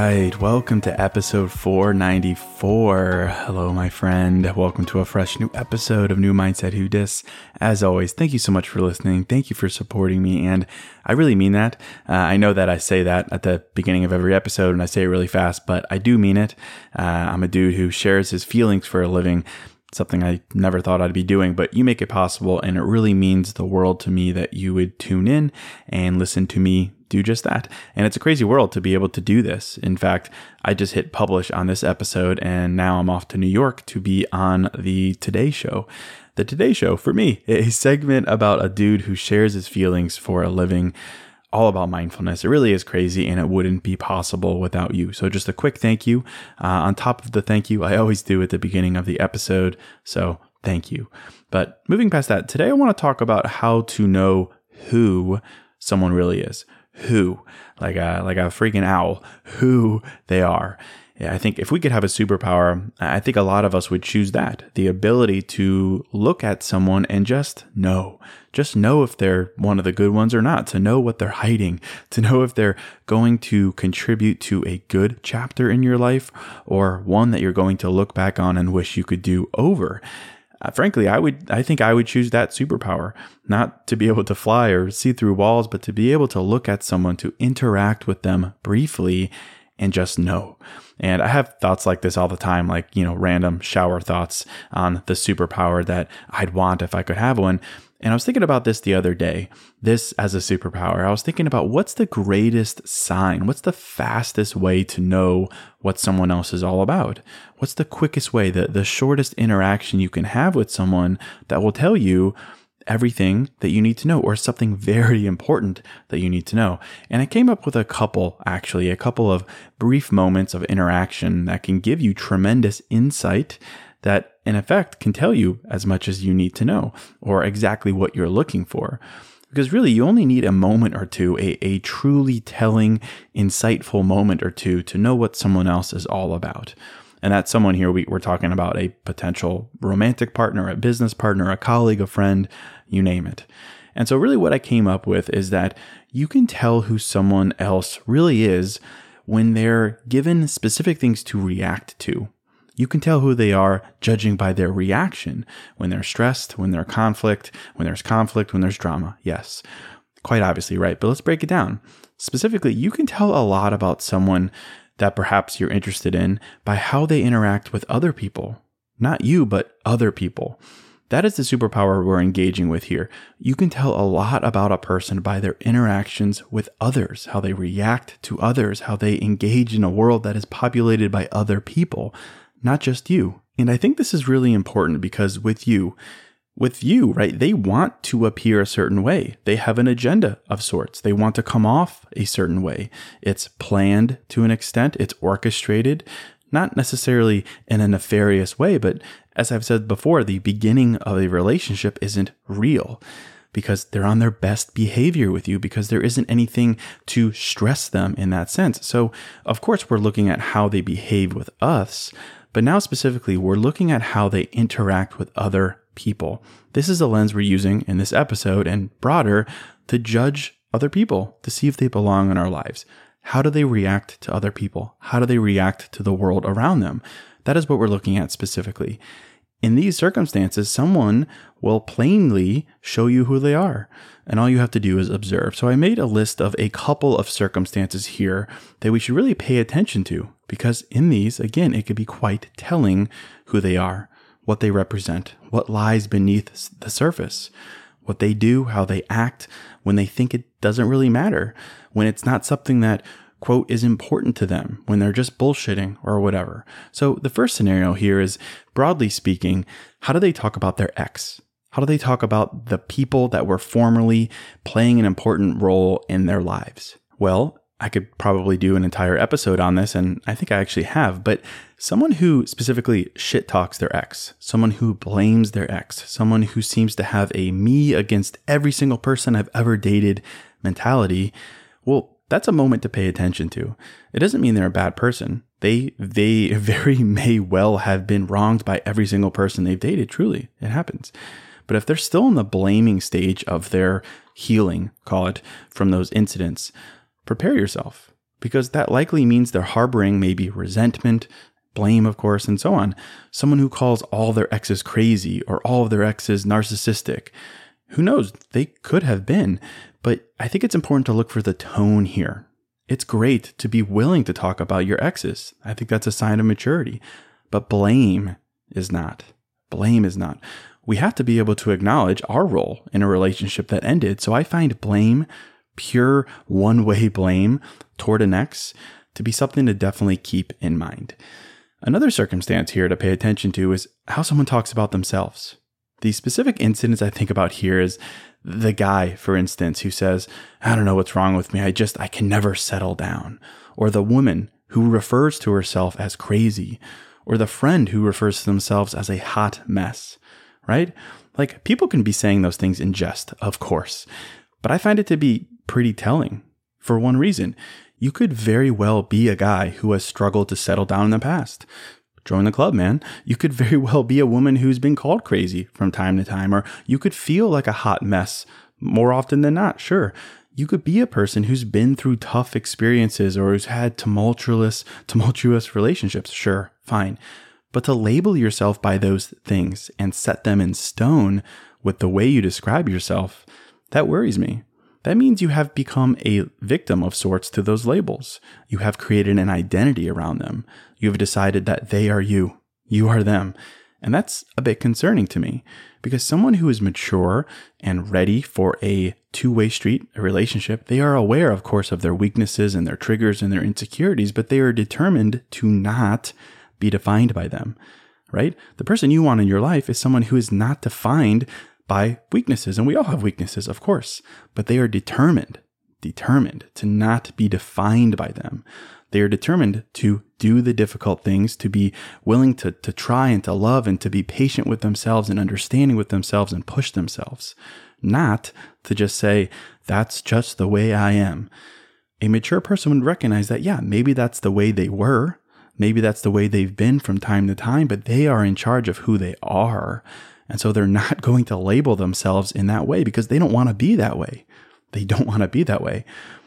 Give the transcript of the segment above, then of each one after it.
Right, welcome to episode 494. Hello, my friend. Welcome to a fresh new episode of New Mindset Who Dis. As always, thank you so much for listening. Thank you for supporting me, and I really mean that. Uh, I know that I say that at the beginning of every episode, and I say it really fast, but I do mean it. Uh, I'm a dude who shares his feelings for a living something I never thought I'd be doing, but you make it possible. And it really means the world to me that you would tune in and listen to me do just that. And it's a crazy world to be able to do this. In fact, I just hit publish on this episode and now I'm off to New York to be on the Today Show. The Today Show, for me, a segment about a dude who shares his feelings for a living all about mindfulness. It really is crazy and it wouldn't be possible without you. So, just a quick thank you. Uh, on top of the thank you, I always do at the beginning of the episode. So, thank you. But moving past that, today I want to talk about how to know who someone really is. Who, like a, like a freaking owl, who they are. Yeah, I think if we could have a superpower, I think a lot of us would choose that the ability to look at someone and just know, just know if they're one of the good ones or not, to know what they're hiding, to know if they're going to contribute to a good chapter in your life or one that you're going to look back on and wish you could do over. Uh, frankly, I would, I think I would choose that superpower, not to be able to fly or see through walls, but to be able to look at someone, to interact with them briefly and just know. And I have thoughts like this all the time, like, you know, random shower thoughts on the superpower that I'd want if I could have one. And I was thinking about this the other day, this as a superpower. I was thinking about what's the greatest sign? What's the fastest way to know what someone else is all about? What's the quickest way, the, the shortest interaction you can have with someone that will tell you everything that you need to know or something very important that you need to know. And I came up with a couple, actually, a couple of brief moments of interaction that can give you tremendous insight that, in effect, can tell you as much as you need to know or exactly what you're looking for. Because really, you only need a moment or two, a, a truly telling, insightful moment or two to know what someone else is all about. And that someone here, we, we're talking about a potential romantic partner, a business partner, a colleague, a friend, you name it. And so, really, what I came up with is that you can tell who someone else really is when they're given specific things to react to. You can tell who they are judging by their reaction when they're stressed, when there's conflict, when there's conflict, when there's drama. Yes, quite obviously, right? But let's break it down. Specifically, you can tell a lot about someone that perhaps you're interested in by how they interact with other people. Not you, but other people. That is the superpower we're engaging with here. You can tell a lot about a person by their interactions with others, how they react to others, how they engage in a world that is populated by other people, not just you. And I think this is really important because with you, with you, right? They want to appear a certain way. They have an agenda of sorts. They want to come off a certain way. It's planned to an extent, it's orchestrated, not necessarily in a nefarious way, but as I've said before, the beginning of a relationship isn't real because they're on their best behavior with you because there isn't anything to stress them in that sense. So, of course, we're looking at how they behave with us, but now specifically, we're looking at how they interact with other people. This is the lens we're using in this episode and broader to judge other people, to see if they belong in our lives. How do they react to other people? How do they react to the world around them? That is what we're looking at specifically. In these circumstances, someone will plainly show you who they are, and all you have to do is observe. So, I made a list of a couple of circumstances here that we should really pay attention to, because in these, again, it could be quite telling who they are what they represent, what lies beneath the surface, what they do, how they act when they think it doesn't really matter, when it's not something that, quote, is important to them, when they're just bullshitting or whatever. So the first scenario here is broadly speaking, how do they talk about their ex? How do they talk about the people that were formerly playing an important role in their lives? Well, I could probably do an entire episode on this, and I think I actually have, but someone who specifically shit talks their ex, someone who blames their ex, someone who seems to have a me against every single person I've ever dated mentality, well, that's a moment to pay attention to. It doesn't mean they're a bad person. They they very may well have been wronged by every single person they've dated, truly. It happens. But if they're still in the blaming stage of their healing, call it, from those incidents, prepare yourself because that likely means they're harboring maybe resentment, blame, of course, and so on. Someone who calls all their exes crazy or all of their exes narcissistic. Who knows? They could have been. But I think it's important to look for the tone here. It's great to be willing to talk about your exes. I think that's a sign of maturity. But blame is not. Blame is not. We have to be able to acknowledge our role in a relationship that ended. So I find blame pure one way blame toward an ex to be something to definitely keep in mind. Another circumstance here to pay attention to is how someone talks about themselves. The specific incidents I think about here is the guy, for instance, who says, I don't know what's wrong with me. I just, I can never settle down. Or the woman who refers to herself as crazy. Or the friend who refers to themselves as a hot mess, right? Like people can be saying those things in jest, of course. But I find it to be pretty telling for one reason. You could very well be a guy who has struggled to settle down in the past. Join the club, man. You could very well be a woman who's been called crazy from time to time, or you could feel like a hot mess more often than not, sure. You could be a person who's been through tough experiences or who's had tumultuous, tumultuous relationships, sure, fine. But to label yourself by those things and set them in stone with the way you describe yourself, that worries me that means you have become a victim of sorts to those labels. You have created an identity around them. You have decided that they are you, you are them. And that's a bit concerning to me because someone who is mature and ready for a two way street, a relationship, they are aware, of course, of their weaknesses and their triggers and their insecurities, but they are determined to not be defined by them, right? The person you want in your life is someone who is not defined by weaknesses. And we all have weaknesses, of course, but they are determined, determined to not be defined by them. They are determined to do the difficult things, to be willing to, to try and to love and to be patient with themselves and understanding with themselves and push themselves, not to just say, that's just the way I am. A mature person would recognize that, yeah, maybe that's the way they were. Maybe that's the way they've been from time to time, but they are in charge of who they are. And so they're not going to label themselves in that way because they don't want to be that way. They don't want to be that way.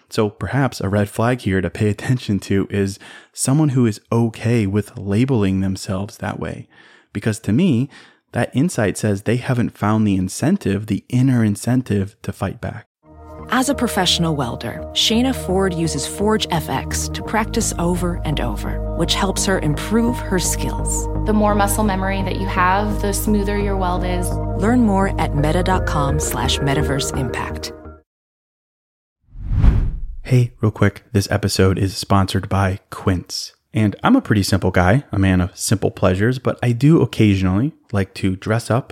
So perhaps a red flag here to pay attention to is someone who is okay with labeling themselves that way. Because to me, that insight says they haven't found the incentive, the inner incentive to fight back. As a professional welder, Shayna Ford uses Forge FX to practice over and over, which helps her improve her skills. The more muscle memory that you have, the smoother your weld is. Learn more at meta.com slash metaverse impact. Hey, real quick, this episode is sponsored by Quince. And I'm a pretty simple guy, a man of simple pleasures, but I do occasionally like to dress up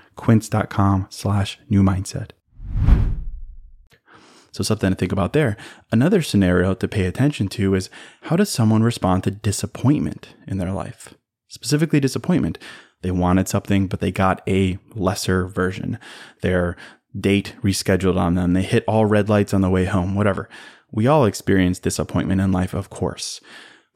Quince.com slash new mindset. So, something to think about there. Another scenario to pay attention to is how does someone respond to disappointment in their life? Specifically, disappointment. They wanted something, but they got a lesser version. Their date rescheduled on them. They hit all red lights on the way home, whatever. We all experience disappointment in life, of course.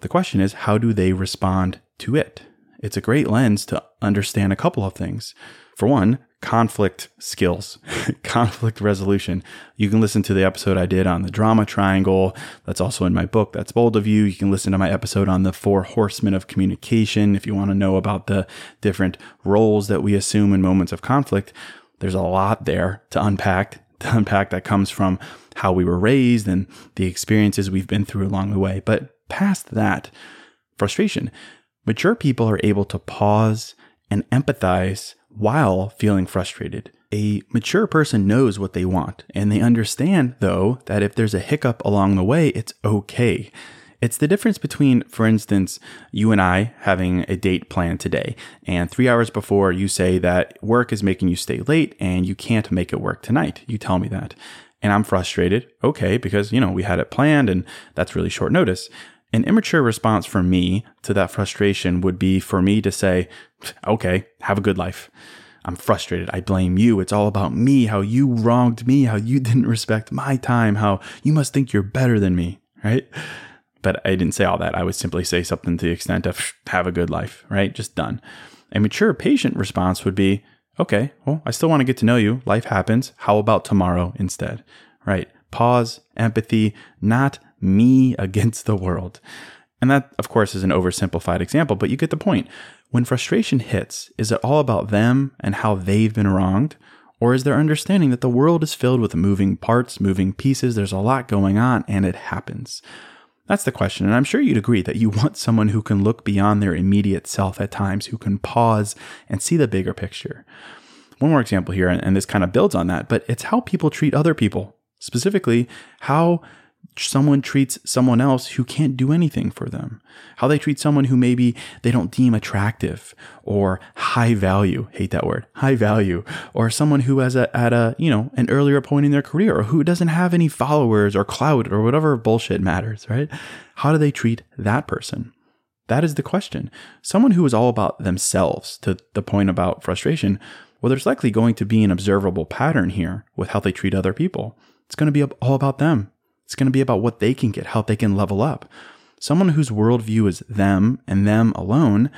The question is, how do they respond to it? It's a great lens to understand a couple of things. For one, conflict skills, conflict resolution. You can listen to the episode I did on the drama triangle. That's also in my book, That's Bold of You. You can listen to my episode on the four horsemen of communication if you want to know about the different roles that we assume in moments of conflict. There's a lot there to unpack, to unpack that comes from how we were raised and the experiences we've been through along the way. But past that, frustration, mature people are able to pause and empathize while feeling frustrated. A mature person knows what they want, and they understand, though, that if there's a hiccup along the way, it's okay. It's the difference between, for instance, you and I having a date planned today, and three hours before you say that work is making you stay late and you can't make it work tonight. You tell me that. And I'm frustrated. Okay, because, you know, we had it planned and that's really short notice. An immature response from me to that frustration would be for me to say, okay, have a good life. I'm frustrated. I blame you. It's all about me, how you wronged me, how you didn't respect my time, how you must think you're better than me, right? But I didn't say all that. I would simply say something to the extent of have a good life, right? Just done. A mature, patient response would be, okay, well, I still want to get to know you. Life happens. How about tomorrow instead, right? Pause, empathy, not me against the world. And that, of course, is an oversimplified example, but you get the point. When frustration hits, is it all about them and how they've been wronged? Or is there understanding that the world is filled with moving parts, moving pieces, there's a lot going on, and it happens? That's the question. And I'm sure you'd agree that you want someone who can look beyond their immediate self at times, who can pause and see the bigger picture. One more example here, and this kind of builds on that, but it's how people treat other people. Specifically, how someone treats someone else who can't do anything for them, how they treat someone who maybe they don't deem attractive or high value, hate that word, high value, or someone who has a, at a, you know, an earlier point in their career or who doesn't have any followers or clout or whatever bullshit matters, right? How do they treat that person? That is the question. Someone who is all about themselves to the point about frustration, well, there's likely going to be an observable pattern here with how they treat other people. It's going to be all about them. It's going to be about what they can get, how they can level up. Someone whose worldview is them and them alone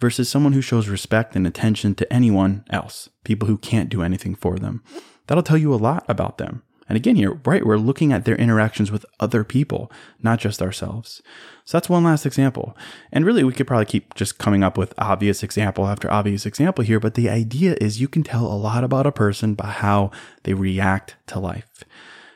versus someone who shows respect and attention to anyone else, people who can't do anything for them. That'll tell you a lot about them. And again, here, right, we're looking at their interactions with other people, not just ourselves. So that's one last example. And really, we could probably keep just coming up with obvious example after obvious example here, but the idea is you can tell a lot about a person by how they react to life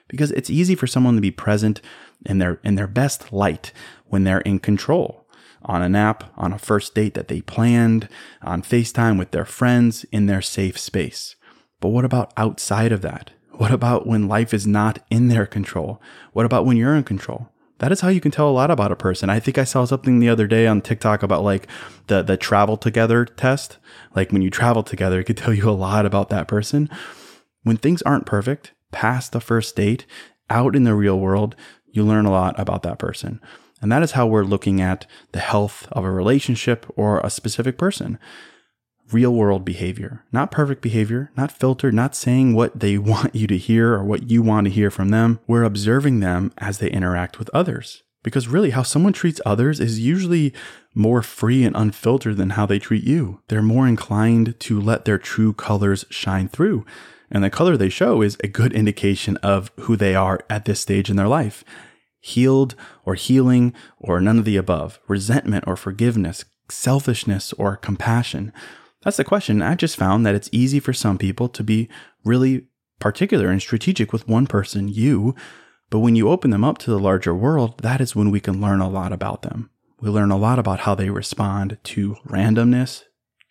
because it's easy for someone to be present in their in their best light when they're in control on a nap, on a first date that they planned, on FaceTime with their friends in their safe space. But what about outside of that? What about when life is not in their control? What about when you're in control? That is how you can tell a lot about a person. I think I saw something the other day on TikTok about like the the travel together test. Like when you travel together, it could tell you a lot about that person. When things aren't perfect, past the first date, out in the real world, you learn a lot about that person. And that is how we're looking at the health of a relationship or a specific person. real world behavior, not perfect behavior, not filtered, not saying what they want you to hear or what you want to hear from them. We're observing them as they interact with others. Because really, how someone treats others is usually more free and unfiltered than how they treat you. They're more inclined to let their true colors shine through. And the color they show is a good indication of who they are at this stage in their life healed or healing or none of the above, resentment or forgiveness, selfishness or compassion. That's the question. I just found that it's easy for some people to be really particular and strategic with one person, you. But when you open them up to the larger world, that is when we can learn a lot about them. We learn a lot about how they respond to randomness,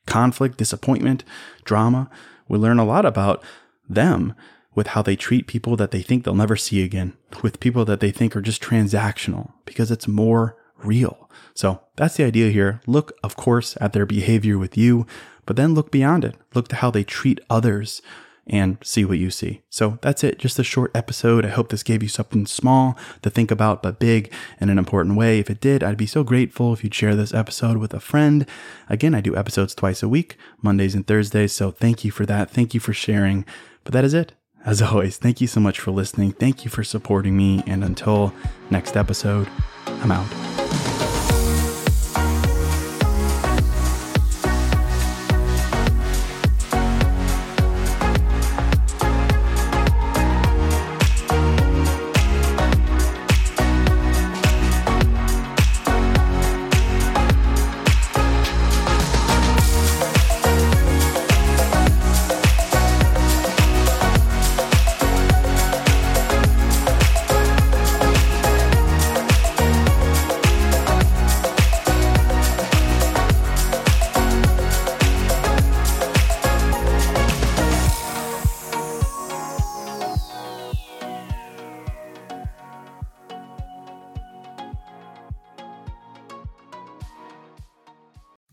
conflict, disappointment, drama. We learn a lot about them with how they treat people that they think they'll never see again, with people that they think are just transactional because it's more real. So that's the idea here. Look, of course, at their behavior with you, but then look beyond it. Look to how they treat others and see what you see. So that's it. Just a short episode. I hope this gave you something small to think about, but big in an important way. If it did, I'd be so grateful if you'd share this episode with a friend. Again, I do episodes twice a week, Mondays and Thursdays. So thank you for that. Thank you for sharing. But that is it. As always, thank you so much for listening. Thank you for supporting me. And until next episode, I'm out.